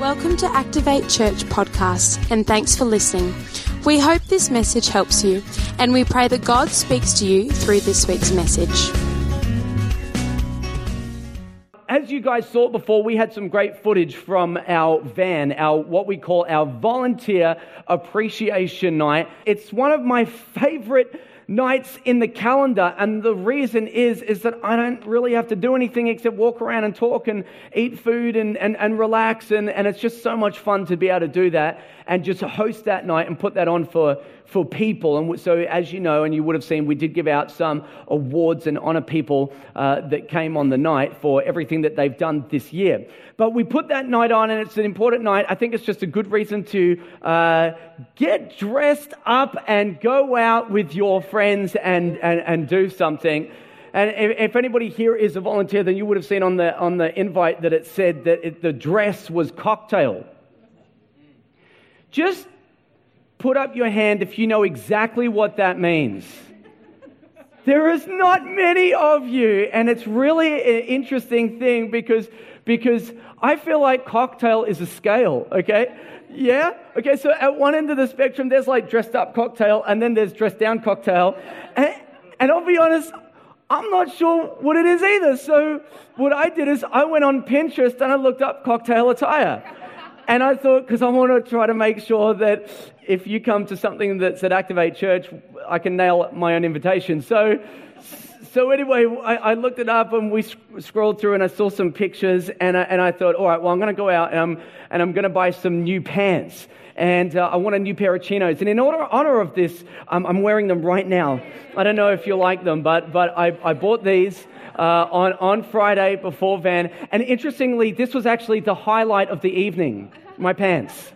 Welcome to Activate Church podcast, and thanks for listening. We hope this message helps you, and we pray that God speaks to you through this week's message. As you guys saw before, we had some great footage from our van, our what we call our volunteer appreciation night. It's one of my favorite nights in the calendar and the reason is is that i don't really have to do anything except walk around and talk and eat food and, and, and relax and, and it's just so much fun to be able to do that and just host that night and put that on for, for people. And so, as you know, and you would have seen, we did give out some awards and honor people uh, that came on the night for everything that they've done this year. But we put that night on, and it's an important night. I think it's just a good reason to uh, get dressed up and go out with your friends and, and, and do something. And if, anybody here is a volunteer, then you would have seen on the, on the invite that it said that it, the dress was cocktail. Just put up your hand if you know exactly what that means. There is not many of you, and it's really an interesting thing because, because I feel like cocktail is a scale, okay? Yeah? Okay, so at one end of the spectrum, there's like dressed up cocktail, and then there's dressed down cocktail. And, and I'll be honest, I'm not sure what it is either. So what I did is I went on Pinterest and I looked up cocktail attire. And I thought, because I want to try to make sure that if you come to something that's at Activate Church, I can nail my own invitation. So, so anyway, I, I looked it up and we sc- scrolled through and I saw some pictures and I, and I thought, all right, well, I'm going to go out um, and I'm, and I'm going to buy some new pants. And uh, I want a new pair of chinos. And in order, honor of this, um, I'm wearing them right now. I don't know if you like them, but, but I, I bought these uh, on, on Friday before Van. And interestingly, this was actually the highlight of the evening my pants.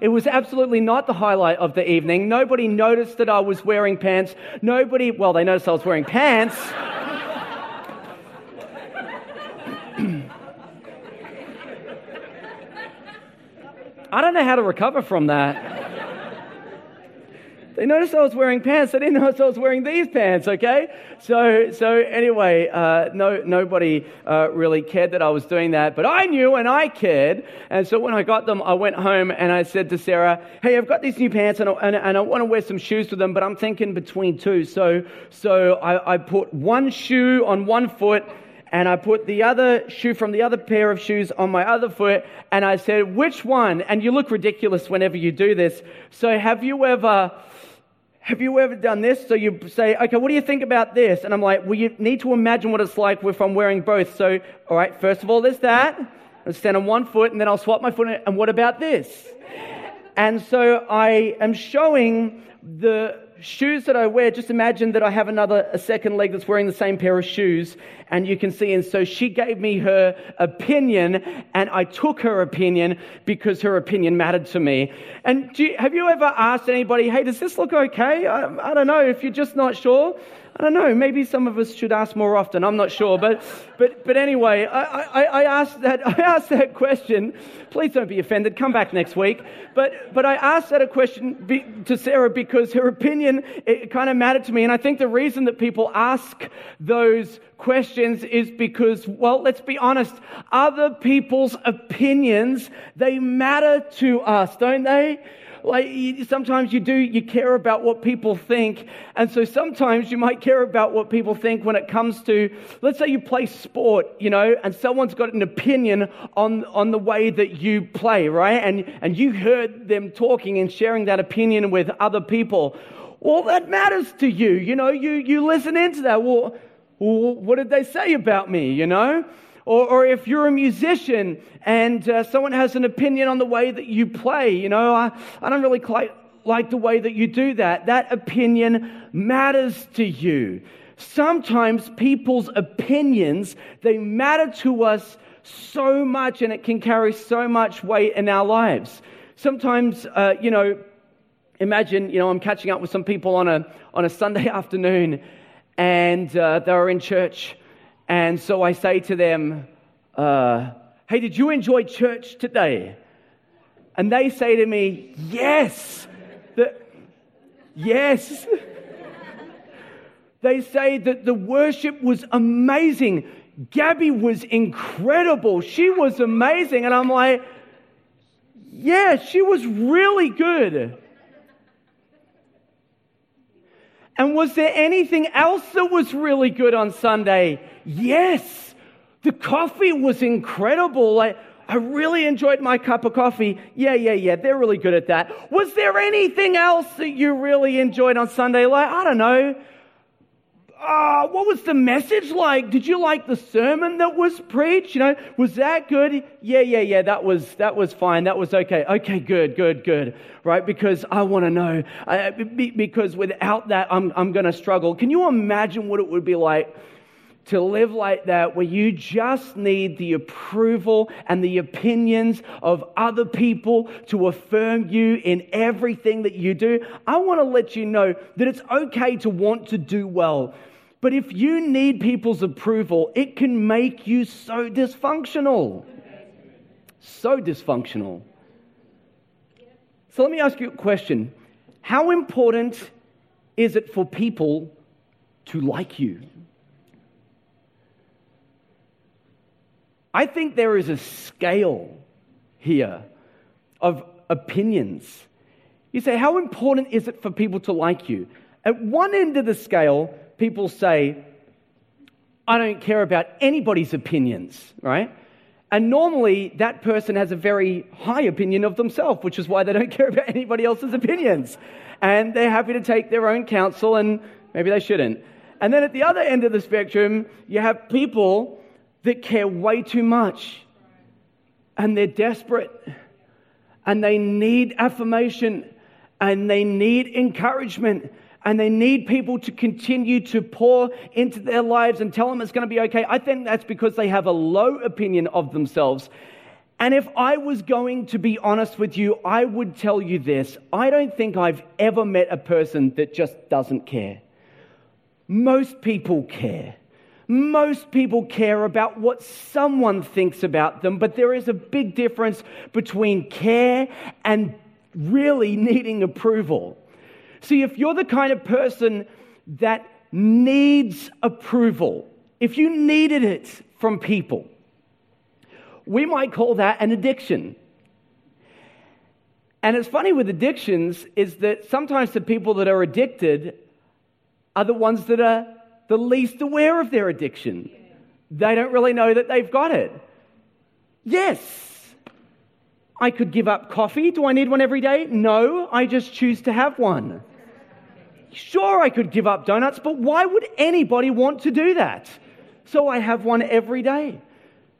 It was absolutely not the highlight of the evening. Nobody noticed that I was wearing pants. Nobody, well, they noticed I was wearing pants. I don't know how to recover from that. They noticed I was wearing pants. They didn't notice I was wearing these pants, okay? So, so anyway, uh, no, nobody uh, really cared that I was doing that, but I knew and I cared. And so when I got them, I went home and I said to Sarah, hey, I've got these new pants and I, and, and I want to wear some shoes with them, but I'm thinking between two. So, so I, I put one shoe on one foot and I put the other shoe from the other pair of shoes on my other foot, and I said, Which one? And you look ridiculous whenever you do this. So, have you ever have you ever done this? So you say, okay, what do you think about this? And I'm like, well, you need to imagine what it's like if I'm wearing both. So, all right, first of all, there's that. I'll stand on one foot and then I'll swap my foot. And what about this? And so I am showing the shoes that I wear, just imagine that I have another, a second leg that's wearing the same pair of shoes, and you can see. And so she gave me her opinion, and I took her opinion because her opinion mattered to me. And you, have you ever asked anybody, hey, does this look okay? I, I don't know, if you're just not sure. I don't know. Maybe some of us should ask more often. I'm not sure, but but but anyway, I, I, I asked that I asked that question. Please don't be offended. Come back next week. But but I asked that a question be, to Sarah because her opinion it kind of mattered to me, and I think the reason that people ask those questions is because well, let's be honest, other people's opinions they matter to us, don't they? Like sometimes you do, you care about what people think. And so sometimes you might care about what people think when it comes to, let's say you play sport, you know, and someone's got an opinion on, on the way that you play, right? And, and you heard them talking and sharing that opinion with other people. Well, that matters to you. You know, you, you listen into that. Well, well, what did they say about me, you know? Or, or if you're a musician and uh, someone has an opinion on the way that you play, you know, I, I don't really quite like the way that you do that. That opinion matters to you. Sometimes people's opinions, they matter to us so much and it can carry so much weight in our lives. Sometimes, uh, you know, imagine, you know, I'm catching up with some people on a, on a Sunday afternoon and uh, they're in church and so I say to them, uh, Hey, did you enjoy church today? And they say to me, Yes. The, yes. they say that the worship was amazing. Gabby was incredible. She was amazing. And I'm like, yeah, she was really good. And was there anything else that was really good on Sunday? Yes. The coffee was incredible. Like, I really enjoyed my cup of coffee. Yeah, yeah, yeah, they're really good at that. Was there anything else that you really enjoyed on Sunday? Like, I don't know. Uh, what was the message like? Did you like the sermon that was preached? You know, was that good? Yeah, yeah, yeah, that was, that was fine. That was okay. Okay, good, good, good. Right? Because I want to know. Uh, because without that, I'm, I'm going to struggle. Can you imagine what it would be like to live like that where you just need the approval and the opinions of other people to affirm you in everything that you do. I want to let you know that it's okay to want to do well. But if you need people's approval, it can make you so dysfunctional. So dysfunctional. So let me ask you a question How important is it for people to like you? I think there is a scale here of opinions. You say, How important is it for people to like you? At one end of the scale, people say, I don't care about anybody's opinions, right? And normally that person has a very high opinion of themselves, which is why they don't care about anybody else's opinions. And they're happy to take their own counsel, and maybe they shouldn't. And then at the other end of the spectrum, you have people that care way too much and they're desperate and they need affirmation and they need encouragement and they need people to continue to pour into their lives and tell them it's going to be okay. I think that's because they have a low opinion of themselves. And if I was going to be honest with you, I would tell you this I don't think I've ever met a person that just doesn't care. Most people care. Most people care about what someone thinks about them, but there is a big difference between care and really needing approval. See, if you're the kind of person that needs approval, if you needed it from people, we might call that an addiction. And it's funny with addictions is that sometimes the people that are addicted are the ones that are the least aware of their addiction. They don't really know that they've got it. Yes, I could give up coffee. Do I need one every day? No, I just choose to have one. Sure, I could give up donuts, but why would anybody want to do that? So I have one every day.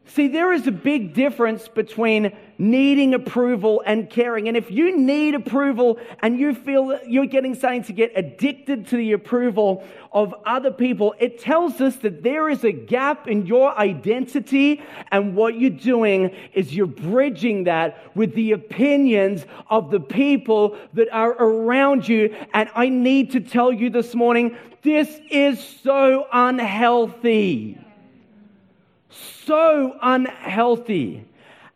See, there is a big difference between needing approval and caring. And if you need approval and you feel that you're getting starting to get addicted to the approval of other people, it tells us that there is a gap in your identity. And what you're doing is you're bridging that with the opinions of the people that are around you. And I need to tell you this morning, this is so unhealthy so unhealthy.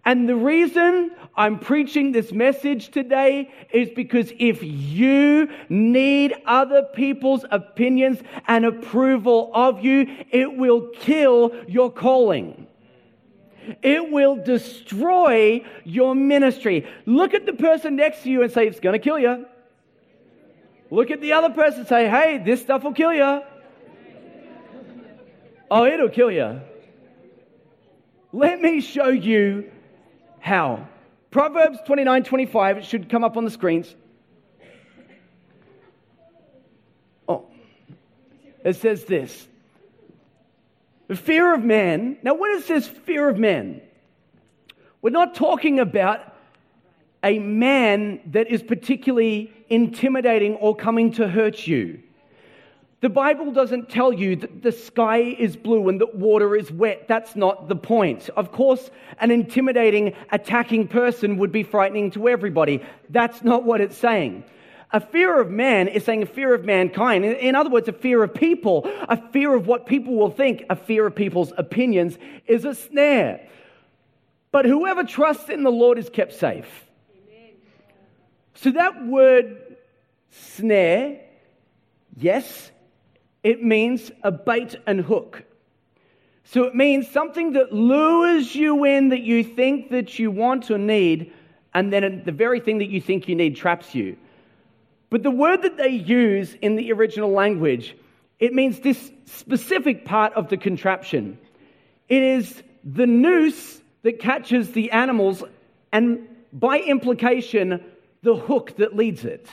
And the reason I'm preaching this message today is because if you need other people's opinions and approval of you, it will kill your calling. It will destroy your ministry. Look at the person next to you and say, It's going to kill you. Look at the other person and say, Hey, this stuff will kill you. Oh, it'll kill you. Let me show you how. Proverbs 29 25, it should come up on the screens. Oh, it says this The fear of man. Now, when it says fear of man, we're not talking about a man that is particularly intimidating or coming to hurt you. The Bible doesn't tell you that the sky is blue and that water is wet. That's not the point. Of course, an intimidating, attacking person would be frightening to everybody. That's not what it's saying. A fear of man is saying a fear of mankind. In other words, a fear of people, a fear of what people will think, a fear of people's opinions is a snare. But whoever trusts in the Lord is kept safe. So that word snare, yes, it means a bait and hook. So it means something that lures you in that you think that you want or need, and then the very thing that you think you need traps you. But the word that they use in the original language, it means this specific part of the contraption. It is the noose that catches the animals, and by implication, the hook that leads it.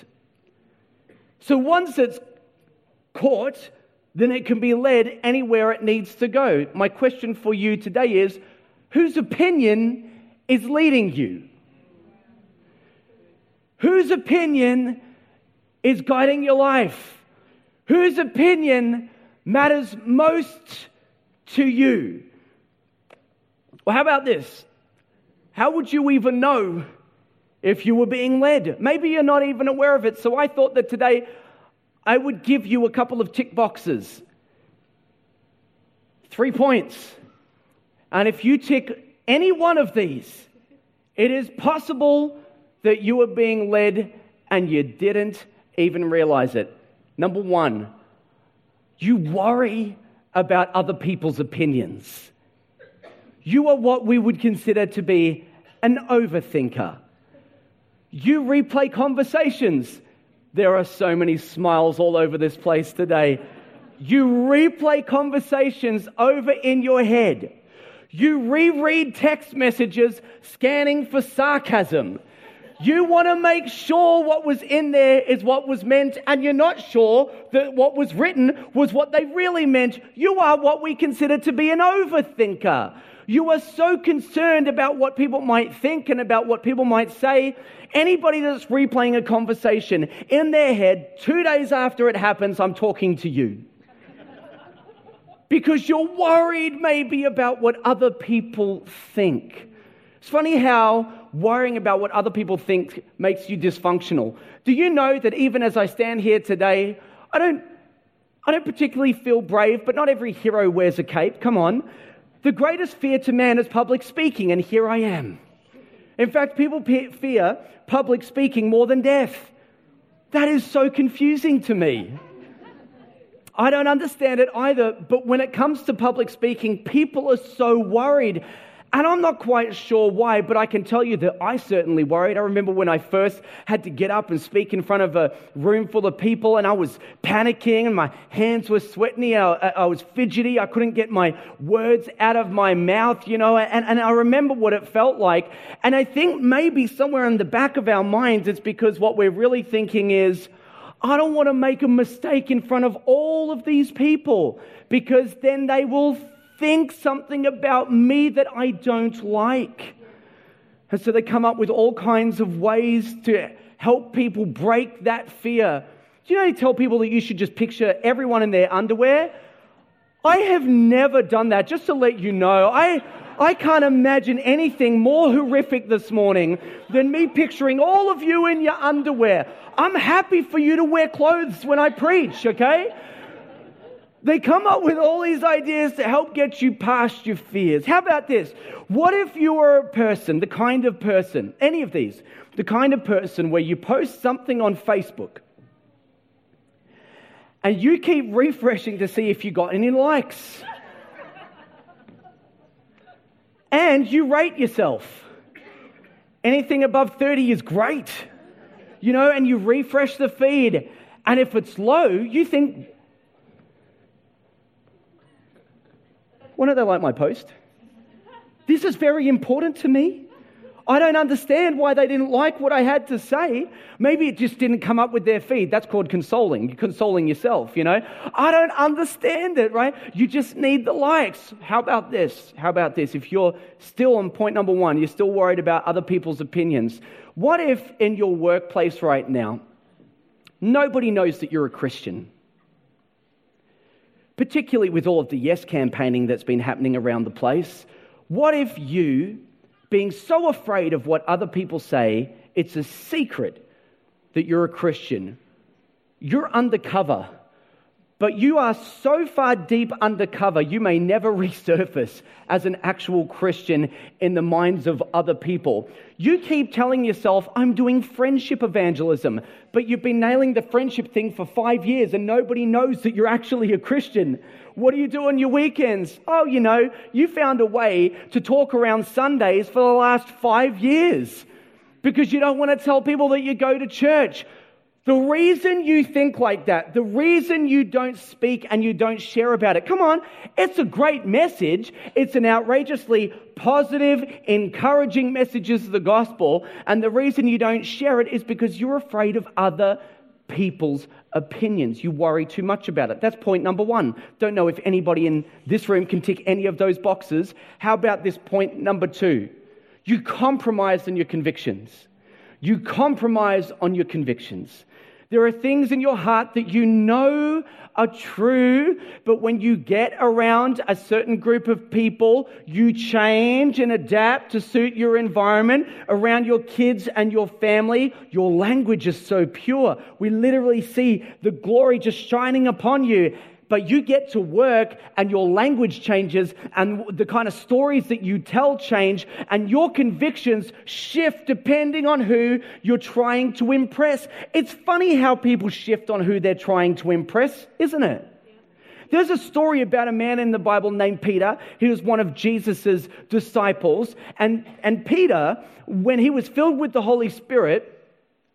So once it's caught, then it can be led anywhere it needs to go. My question for you today is whose opinion is leading you? Whose opinion is guiding your life? Whose opinion matters most to you? Well, how about this? How would you even know if you were being led? Maybe you're not even aware of it. So I thought that today I would give you a couple of tick boxes. Three points. And if you tick any one of these, it is possible that you are being led and you didn't even realize it. Number one, you worry about other people's opinions. You are what we would consider to be an overthinker. You replay conversations there are so many smiles all over this place today. You replay conversations over in your head. You reread text messages scanning for sarcasm. You want to make sure what was in there is what was meant, and you're not sure that what was written was what they really meant. You are what we consider to be an overthinker. You are so concerned about what people might think and about what people might say. Anybody that's replaying a conversation in their head, two days after it happens, I'm talking to you. because you're worried maybe about what other people think. It's funny how worrying about what other people think makes you dysfunctional. Do you know that even as I stand here today, I don't, I don't particularly feel brave, but not every hero wears a cape. Come on. The greatest fear to man is public speaking, and here I am. In fact, people fear public speaking more than death. That is so confusing to me. I don't understand it either, but when it comes to public speaking, people are so worried and I'm not quite sure why, but I can tell you that I certainly worried. I remember when I first had to get up and speak in front of a room full of people, and I was panicking, and my hands were sweaty, I, I was fidgety, I couldn't get my words out of my mouth, you know, and, and I remember what it felt like. And I think maybe somewhere in the back of our minds, it's because what we're really thinking is, I don't want to make a mistake in front of all of these people because then they will think something about me that I don't like. And so they come up with all kinds of ways to help people break that fear. Do you know they tell people that you should just picture everyone in their underwear? I have never done that, just to let you know. I, I can't imagine anything more horrific this morning than me picturing all of you in your underwear. I'm happy for you to wear clothes when I preach, okay? They come up with all these ideas to help get you past your fears. How about this? What if you were a person, the kind of person, any of these, the kind of person where you post something on Facebook and you keep refreshing to see if you got any likes? and you rate yourself. Anything above 30 is great. You know, and you refresh the feed. And if it's low, you think, Why don't they like my post? This is very important to me. I don't understand why they didn't like what I had to say. Maybe it just didn't come up with their feed. That's called consoling. You're consoling yourself, you know? I don't understand it, right? You just need the likes. How about this? How about this? If you're still on point number one, you're still worried about other people's opinions. What if in your workplace right now, nobody knows that you're a Christian? Particularly with all of the yes campaigning that's been happening around the place. What if you, being so afraid of what other people say, it's a secret that you're a Christian? You're undercover, but you are so far deep undercover, you may never resurface as an actual Christian in the minds of other people. You keep telling yourself, I'm doing friendship evangelism, but you've been nailing the friendship thing for five years and nobody knows that you're actually a Christian. What do you do on your weekends? Oh, you know, you found a way to talk around Sundays for the last five years because you don't want to tell people that you go to church. The reason you think like that, the reason you don't speak and you don't share about it, come on, it's a great message. It's an outrageously positive, encouraging message of the gospel. And the reason you don't share it is because you're afraid of other people's opinions. You worry too much about it. That's point number one. Don't know if anybody in this room can tick any of those boxes. How about this point number two? You compromise in your convictions. You compromise on your convictions. There are things in your heart that you know are true, but when you get around a certain group of people, you change and adapt to suit your environment around your kids and your family. Your language is so pure. We literally see the glory just shining upon you but you get to work and your language changes and the kind of stories that you tell change and your convictions shift depending on who you're trying to impress. It's funny how people shift on who they're trying to impress, isn't it? There's a story about a man in the Bible named Peter. He was one of Jesus' disciples. And, and Peter, when he was filled with the Holy Spirit,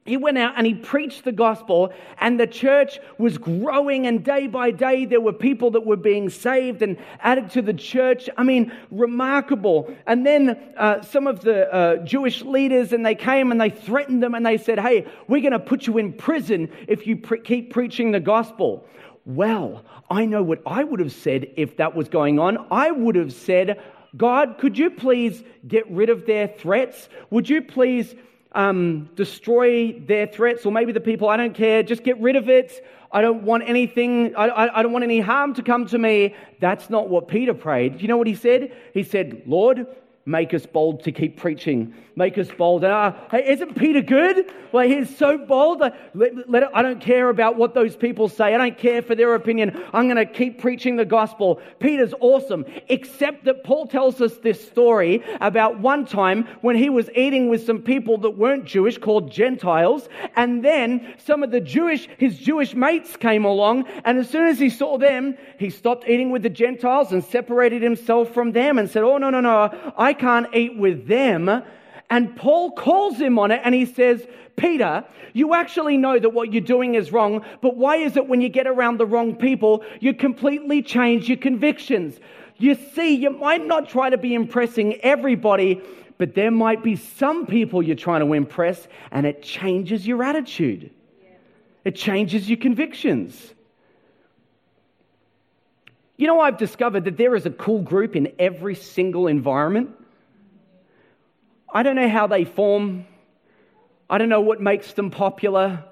he went out and he preached the gospel, and the church was growing. And day by day, there were people that were being saved and added to the church. I mean, remarkable. And then uh, some of the uh, Jewish leaders, and they came and they threatened them, and they said, "Hey, we're going to put you in prison if you pre- keep preaching the gospel." Well, I know what I would have said if that was going on. I would have said, "God, could you please get rid of their threats? Would you please?" Um, destroy their threats, or maybe the people, I don't care, just get rid of it. I don't want anything, I, I, I don't want any harm to come to me. That's not what Peter prayed. You know what he said? He said, Lord, make us bold to keep preaching. Make us bold. And, uh, hey, isn't Peter good? Like, he's so bold. Let, let I don't care about what those people say. I don't care for their opinion. I'm going to keep preaching the gospel. Peter's awesome. Except that Paul tells us this story about one time when he was eating with some people that weren't Jewish called Gentiles. And then some of the Jewish, his Jewish mates came along. And as soon as he saw them, he stopped eating with the Gentiles and separated himself from them and said, Oh, no, no, no. I can't eat with them. And Paul calls him on it and he says, Peter, you actually know that what you're doing is wrong, but why is it when you get around the wrong people, you completely change your convictions? You see, you might not try to be impressing everybody, but there might be some people you're trying to impress, and it changes your attitude. It changes your convictions. You know, I've discovered that there is a cool group in every single environment. I don't know how they form, I don't know what makes them popular,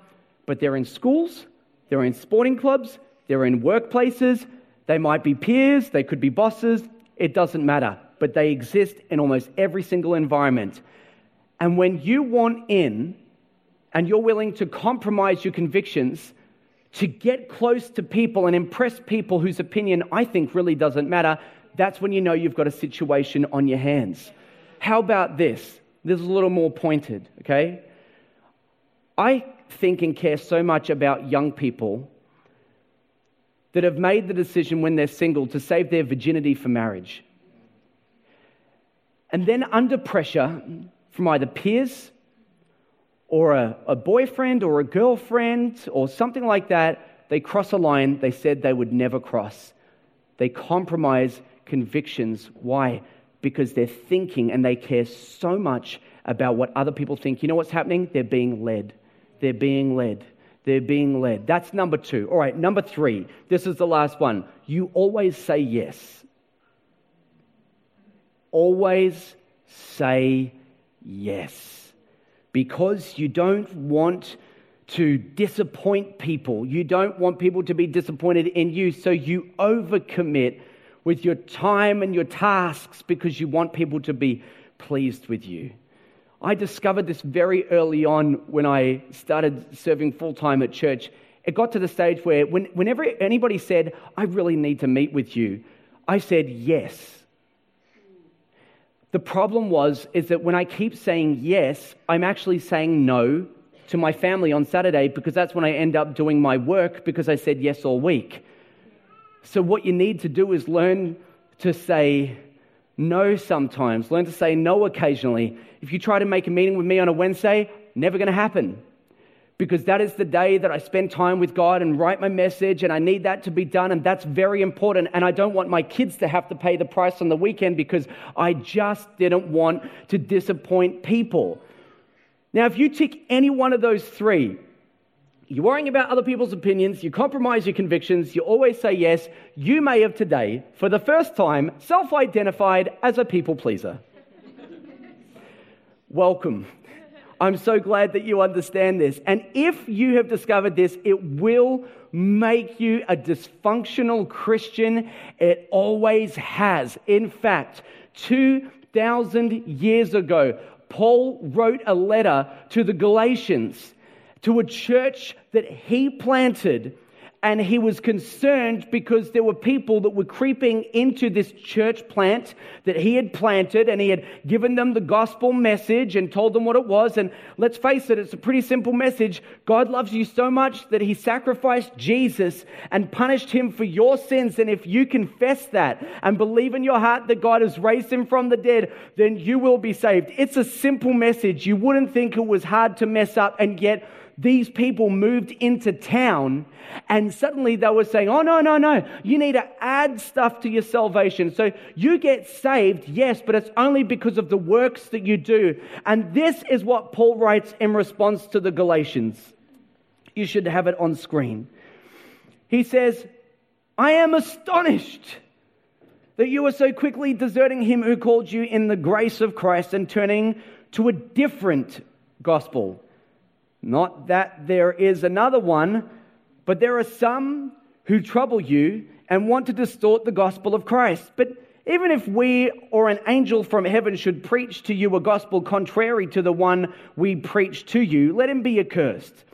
but they're in schools, they're in sporting clubs, they're in workplaces, they might be peers, they could be bosses, it doesn't matter. But they exist in almost every single environment. And when you want in and you're willing to compromise your convictions to get close to people and impress people whose opinion I think really doesn't matter, that's when you know you've got a situation on your hands. How about this? This is a little more pointed, okay? I think and care so much about young people that have made the decision when they're single to save their virginity for marriage. And then, under pressure from either peers or a, a, boyfriend or a girlfriend or something like that, they cross a line they said they would never cross. They compromise convictions. Why? Because they're thinking and they care so much about what other people think. You know what's happening? They're being led. They're being led. They're being led. That's number two. All right, number three. This is the last one. You always say yes. Always say yes. Because you don't want to disappoint people. You don't want people to be disappointed in you, so you overcommit with your time and your tasks because you want people to be pleased with you. I discovered this very early on when I started serving full time at church. it got to the stage where when, whenever anybody said, I really need to meet with you, I said yes. The problem was is that when I keep saying yes, I'm actually saying no to my family on Saturday because that's when I end up doing my work because I said yes all week. So what you need to do is learn to say no sometimes, learn to say no occasionally. If you try to make a meeting with me on a Wednesday, never going to happen because that is the day that I spend time with God and write my message, and I need that to be done, and that's very important. And I don't want my kids to have to pay the price on the weekend because I just didn't want to disappoint people. Now, if you tick any one of those three, you're worrying about other people's opinions, you compromise your convictions, you always say yes, you may have today, for the first time, self identified as a people pleaser. Welcome. I'm so glad that you understand this. And if you have discovered this, it will make you a dysfunctional Christian. It always has. In fact, 2,000 years ago, Paul wrote a letter to the Galatians, to a church that he planted and he was concerned because there were people that were creeping into this church plant that he had planted and he had given them the gospel message and told them what it was. And let's face it, it's a pretty simple message. God loves you so much that he sacrificed Jesus and punished him for your sins. And if you confess that and believe in your heart that God has raised him from the dead, then you will be saved. It's a simple message. You wouldn't think it was hard to mess up and yet these people moved into town and suddenly they were saying, Oh, no, no, no, you need to add stuff to your salvation. So you get saved, yes, but it's only because of the works that you do. And this is what Paul writes in response to the Galatians. You should have it on screen. He says, I am astonished that you are so quickly deserting him who called you in the grace of Christ and turning to a different gospel not that there is another one, but there are some who trouble you and want to distort the gospel of Christ. But even if we or an angel from heaven should preach to you a gospel contrary to the one we preach to you, let him be accursed.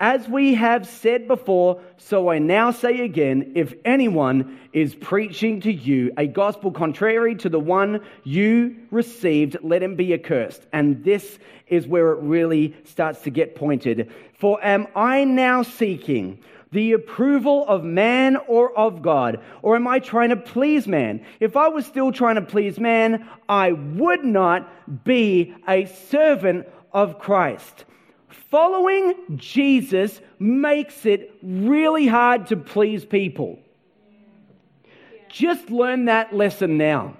As we have said before, so I now say again if anyone is preaching to you a gospel contrary to the one you received, let him be accursed. And this is where it really starts to get pointed. For am I now seeking the approval of man or of God? Or am I trying to please man? If I was still trying to please man, I would not be a servant of Christ. Following Jesus makes it really hard to please people. Just learn that lesson now.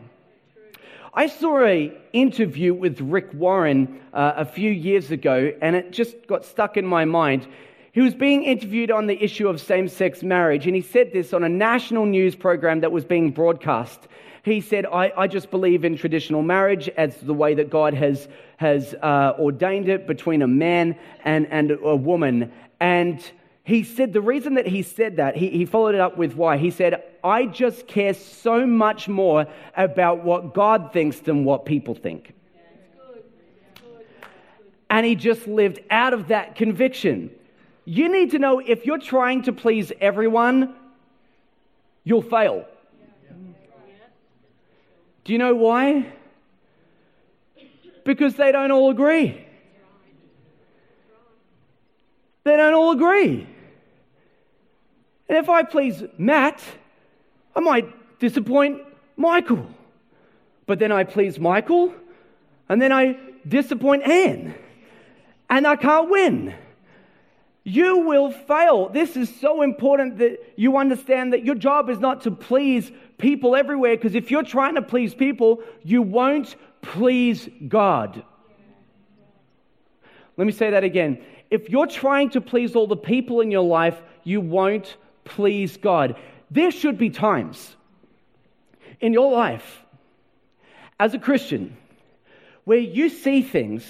I saw an interview with Rick Warren uh, a few years ago, and it just got stuck in my mind. He was being interviewed on the issue of same sex marriage, and he said this on a national news program that was being broadcast. He said, I, I just believe in traditional marriage as the way that God has, has uh, ordained it between a man and, and a woman. And he said the reason that he said that, he, he followed it up with why. He said, I just care so much more about what God thinks than what people think. And he just lived out of that conviction. You need to know if you're trying to please everyone, you'll fail. Do you know why? Because they don't all agree. They don't all agree. And if I please Matt, I might disappoint Michael. But then I please Michael, and then I disappoint Anne. And I can't win. You will fail. This is so important that you understand that your job is not to please people everywhere, because if you're trying to please people, you won't please God. Let me say that again. If you're trying to please all the people in your life, you won't please God. There should be times in your life as a Christian where you see things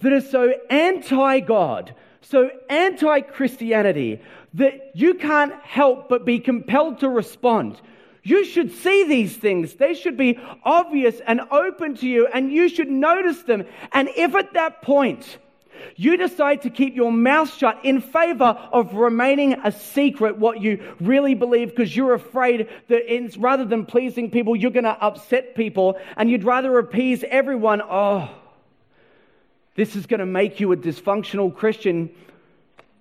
that are so anti God, so anti Christianity, that you can't help but be compelled to respond. You should see these things. They should be obvious and open to you, and you should notice them. And if at that point You decide to keep your mouth shut in favor of remaining a secret what you really believe because you're afraid that rather than pleasing people, you're going to upset people and you'd rather appease everyone. Oh, this is going to make you a dysfunctional Christian.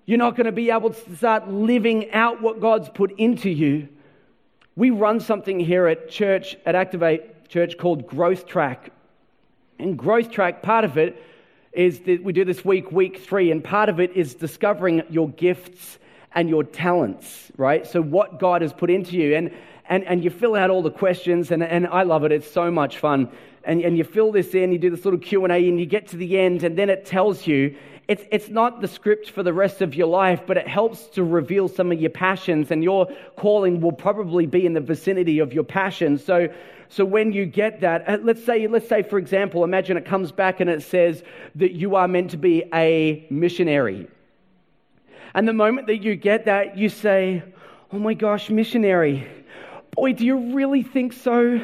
You're not going to be able to start living out what God's put into you. We run something here at church, at Activate Church called Growth Track. And Growth Track, part of it is that we do this week, week three, and part of it is discovering your gifts and your talents, right? So, what God has put into you. And, and, and you fill out all the questions, and, and I love it. It's so much fun. And, and you fill this in, you do this little Q&A, and you get to the end, and then it tells you, it's, it's not the script for the rest of your life, but it helps to reveal some of your passions, and your calling will probably be in the vicinity of your passions. So, so when you get that, uh, let's say, let's say, for example, imagine it comes back and it says that you are meant to be a missionary. And the moment that you get that, you say, Oh my gosh, missionary. Boy, do you really think so?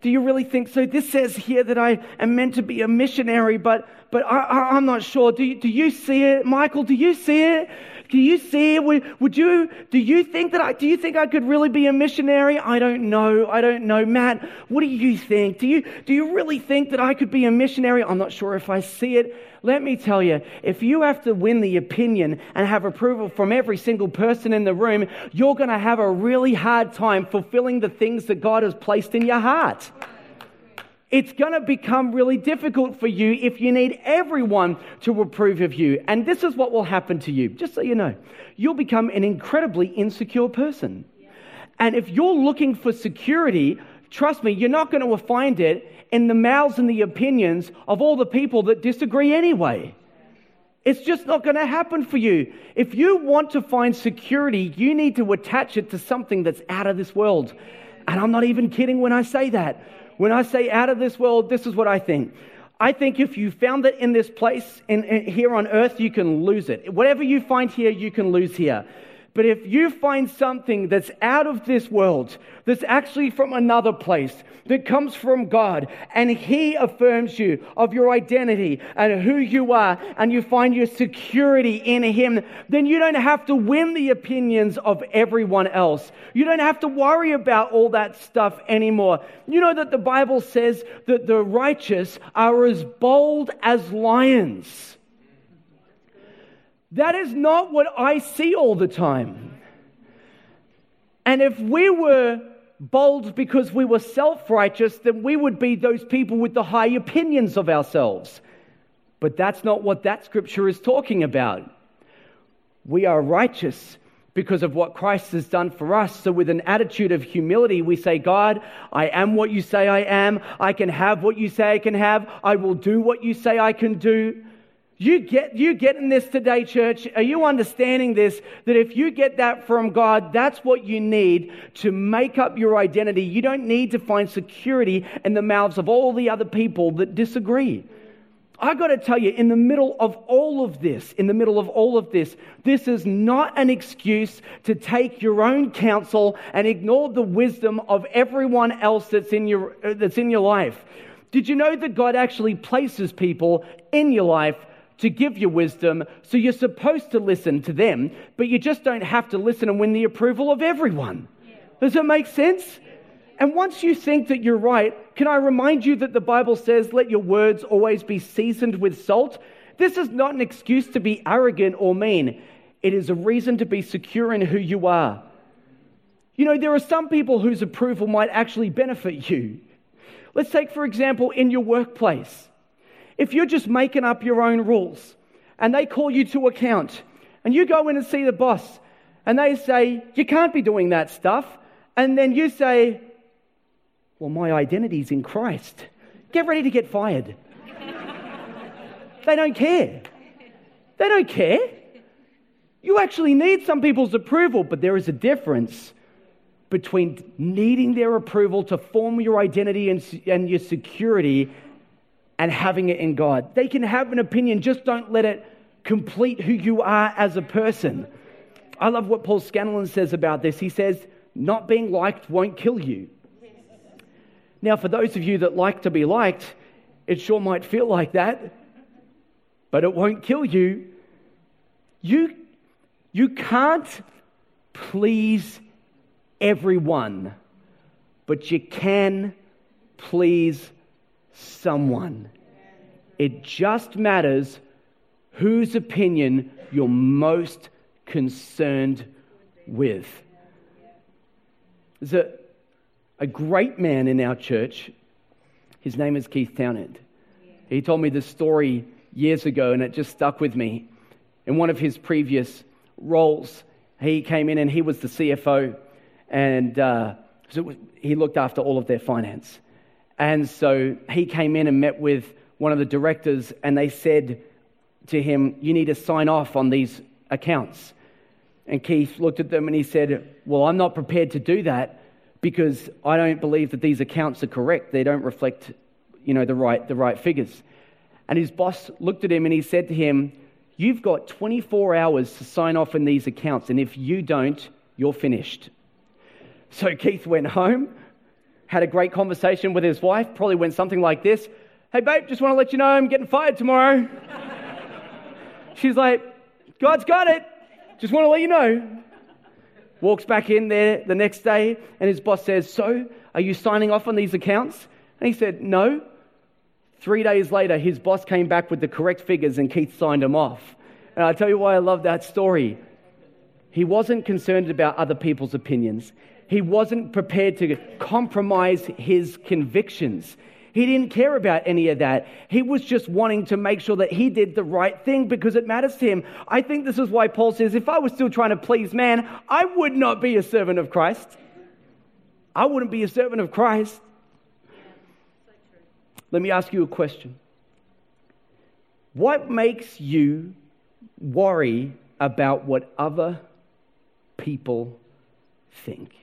Do you really think so? This says here that I am meant to be a missionary, but, but I, am not sure. Do you, do you see it? Michael, do you see it? Do you see? it? Would, would you, do you think that I, do you think I could really be a missionary? I don't know. I don't know. Matt, what do you think? Do you, do you really think that I could be a missionary? I'm not sure if I see it. Let me tell you, if you have to win the opinion and have approval from every single person in the room, you're going to have a really hard time fulfilling the things that God has placed in your heart it's going to become really difficult for you if you need everyone to approve of you. And this is what will happen to you, just so you know. You'll become an incredibly insecure person. And if you're looking for security, trust me, you're not going to find it in the mouths and the opinions of all the people that disagree anyway. It's just not going to happen for you. If you want to find security, you need to attach it to something that's out of this world. And I'm not even kidding when I say that. When I say out of this world, this is what I think. I think if you found it in this place, in, here on earth, you can lose it. Whatever you find here, you can lose here. But if you find something that's out of this world, that's actually from another place, that comes from God, and He affirms you of your identity and who you are, and you find your security in Him, then you don't have to win the opinions of everyone else. You don't have to worry about all that stuff anymore. You know that the Bible says that the righteous are as bold as lions. That is not what I see all the time. And if we were bold because we were self righteous, then we would be those people with the high opinions of ourselves. But that's not what that scripture is talking about. We are righteous because of what Christ has done for us. So, with an attitude of humility, we say, God, I am what you say I am. I can have what you say I can have. I will do what you say I can do. You get, you getting this today, church? Are you understanding this? That if you get that from God, that's what you need to make up your identity. You don't need to find security in the mouths of all the other people that disagree. I got to tell you, in the middle of all of this, in the middle of all of this, this is not an excuse to take your own counsel and ignore the wisdom of everyone else that's in your, uh, that's in your life. Did you know that God actually places people in your life to give you wisdom, so you're supposed to listen to them, but you just don't have to listen and win the approval of everyone. Does it make sense? And once you think that you're right, can I remind you that the Bible says, let your words always be seasoned with salt? This is not an excuse to be arrogant or mean. It is a reason to be secure in who you are. You know, there are some people whose approval might actually benefit you. Let's take, for example, in your workplace. If you're just making up your own rules and they call you to account and you go in and see the boss and they say, you can't be doing that stuff, and then you say, well, my identity's in Christ, get ready to get fired. they don't care. They don't care. You actually need some people's approval, but there is a difference between needing their approval to form your identity and, and your security and having it in God. They can have an opinion, just don't let it complete who you are as a person. I love what Paul Scanlon says about this. He says, Not being liked won't kill you. Now, for those of you that like to be liked, it sure might feel like that. but it won't kill you. You, you can't please everyone, but you can please someone. It just matters whose opinion you're most concerned with. There's a, a great man in our church. His name is Keith Townend. He told me this story years ago, and it just stuck with me. In one of his previous roles, he came in and he was the CFO, and uh, so he looked after all of their finance. And so he came in and met with one of the directors, and they said to him, You need to sign off on these accounts. And Keith looked at them and he said, Well, I'm not prepared to do that because I don't believe that these accounts are correct. They don't reflect, you know, the right, the right figures. And his boss looked at him and he said to him, You've got 24 hours to sign off on these accounts, and if you don't, you're finished. So Keith went home, had a great conversation with his wife, probably went something like this Hey, babe, just want to let you know I'm getting fired tomorrow. She's like, God's got it. Just want to let you know. Walks back in there the next day, and his boss says, So, are you signing off on these accounts? And he said, No. Three days later, his boss came back with the correct figures, and Keith signed them off. And I'll tell you why I love that story. He wasn't concerned about other people's opinions, he wasn't prepared to compromise his convictions. He didn't care about any of that. He was just wanting to make sure that he did the right thing because it matters to him. I think this is why Paul says if I was still trying to please man, I would not be a servant of Christ. I wouldn't be a servant of Christ. Let me ask you a question. What makes you worry about what other people think?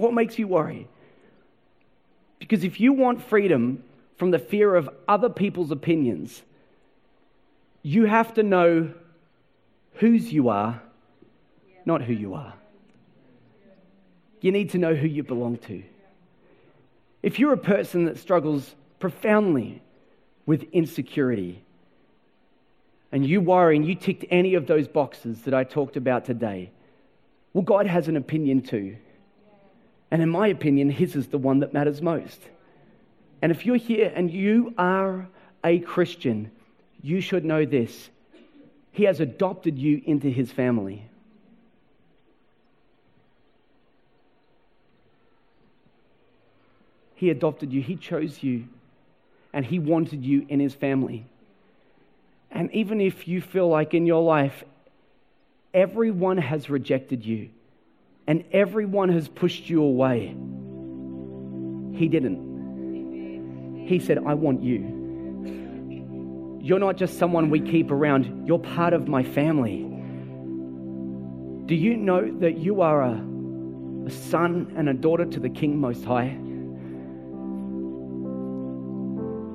What makes you worry? Because if you want freedom from the fear of other people's opinions, you have to know whose you are, not who you are. You need to know who you belong to. If you're a person that struggles profoundly with insecurity, and you worry and you ticked any of those boxes that I talked about today, well, God has an opinion too. And in my opinion, his is the one that matters most. And if you're here and you are a Christian, you should know this. He has adopted you into his family. He adopted you, he chose you, and he wanted you in his family. And even if you feel like in your life, everyone has rejected you, and everyone has pushed you away. He didn't. He said, I want you. You're not just someone we keep around, you're part of my family. Do you know that you are a, a son and a daughter to the King Most High?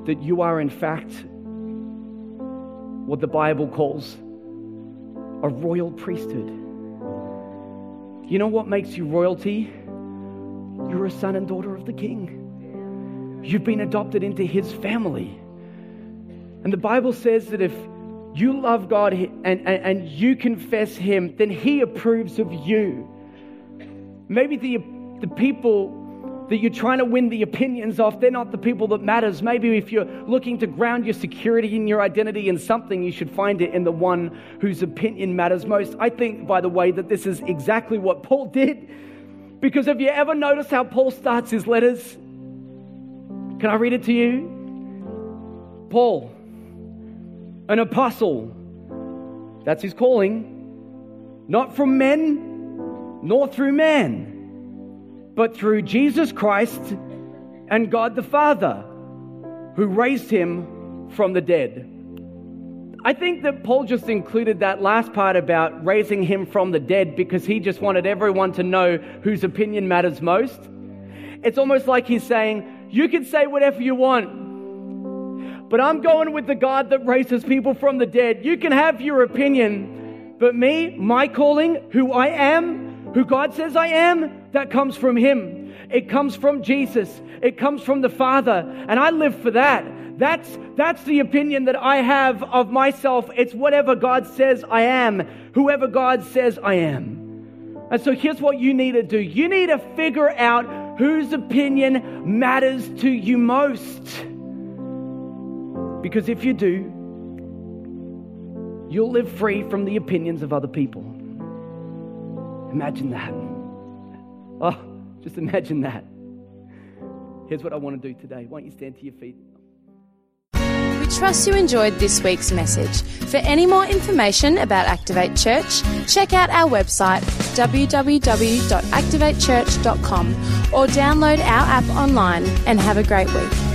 That you are, in fact, what the Bible calls a royal priesthood. You know what makes you royalty? You're a son and daughter of the king. You've been adopted into his family. And the Bible says that if you love God and, and, and you confess him, then he approves of you. Maybe the, the people that you're trying to win the opinions off they're not the people that matters. Maybe if you're looking to ground your security and your identity in something, you should find it in the one whose opinion matters most. I think, by the way, that this is exactly what Paul did. Because have you ever noticed how Paul starts his letters? Can I read it to you? Paul, an apostle, that's his calling, not from men, nor through man but through Jesus Christ and God the Father, who raised him from the dead. I think that Paul just included that last part about raising him from the dead because he just wanted everyone to know whose opinion matters most. It's almost like he's saying, You can say whatever you want, but I'm going with the God that raises people from the dead. You can have your opinion, but me, my calling, who I am, who God says I am, that comes from Him. It comes from Jesus. It comes from the Father. And I live for that. That's, that's the opinion that I have of myself. It's whatever God says I am, whoever God says I am. And so here's what you need to do you need to figure out whose opinion matters to you most. Because if you do, you'll live free from the opinions of other people. Imagine that. Oh, just imagine that. Here's what I want to do today. Why don't you stand to your feet? We trust you enjoyed this week's message. For any more information about Activate Church, check out our website www.activatechurch.com or download our app online and have a great week.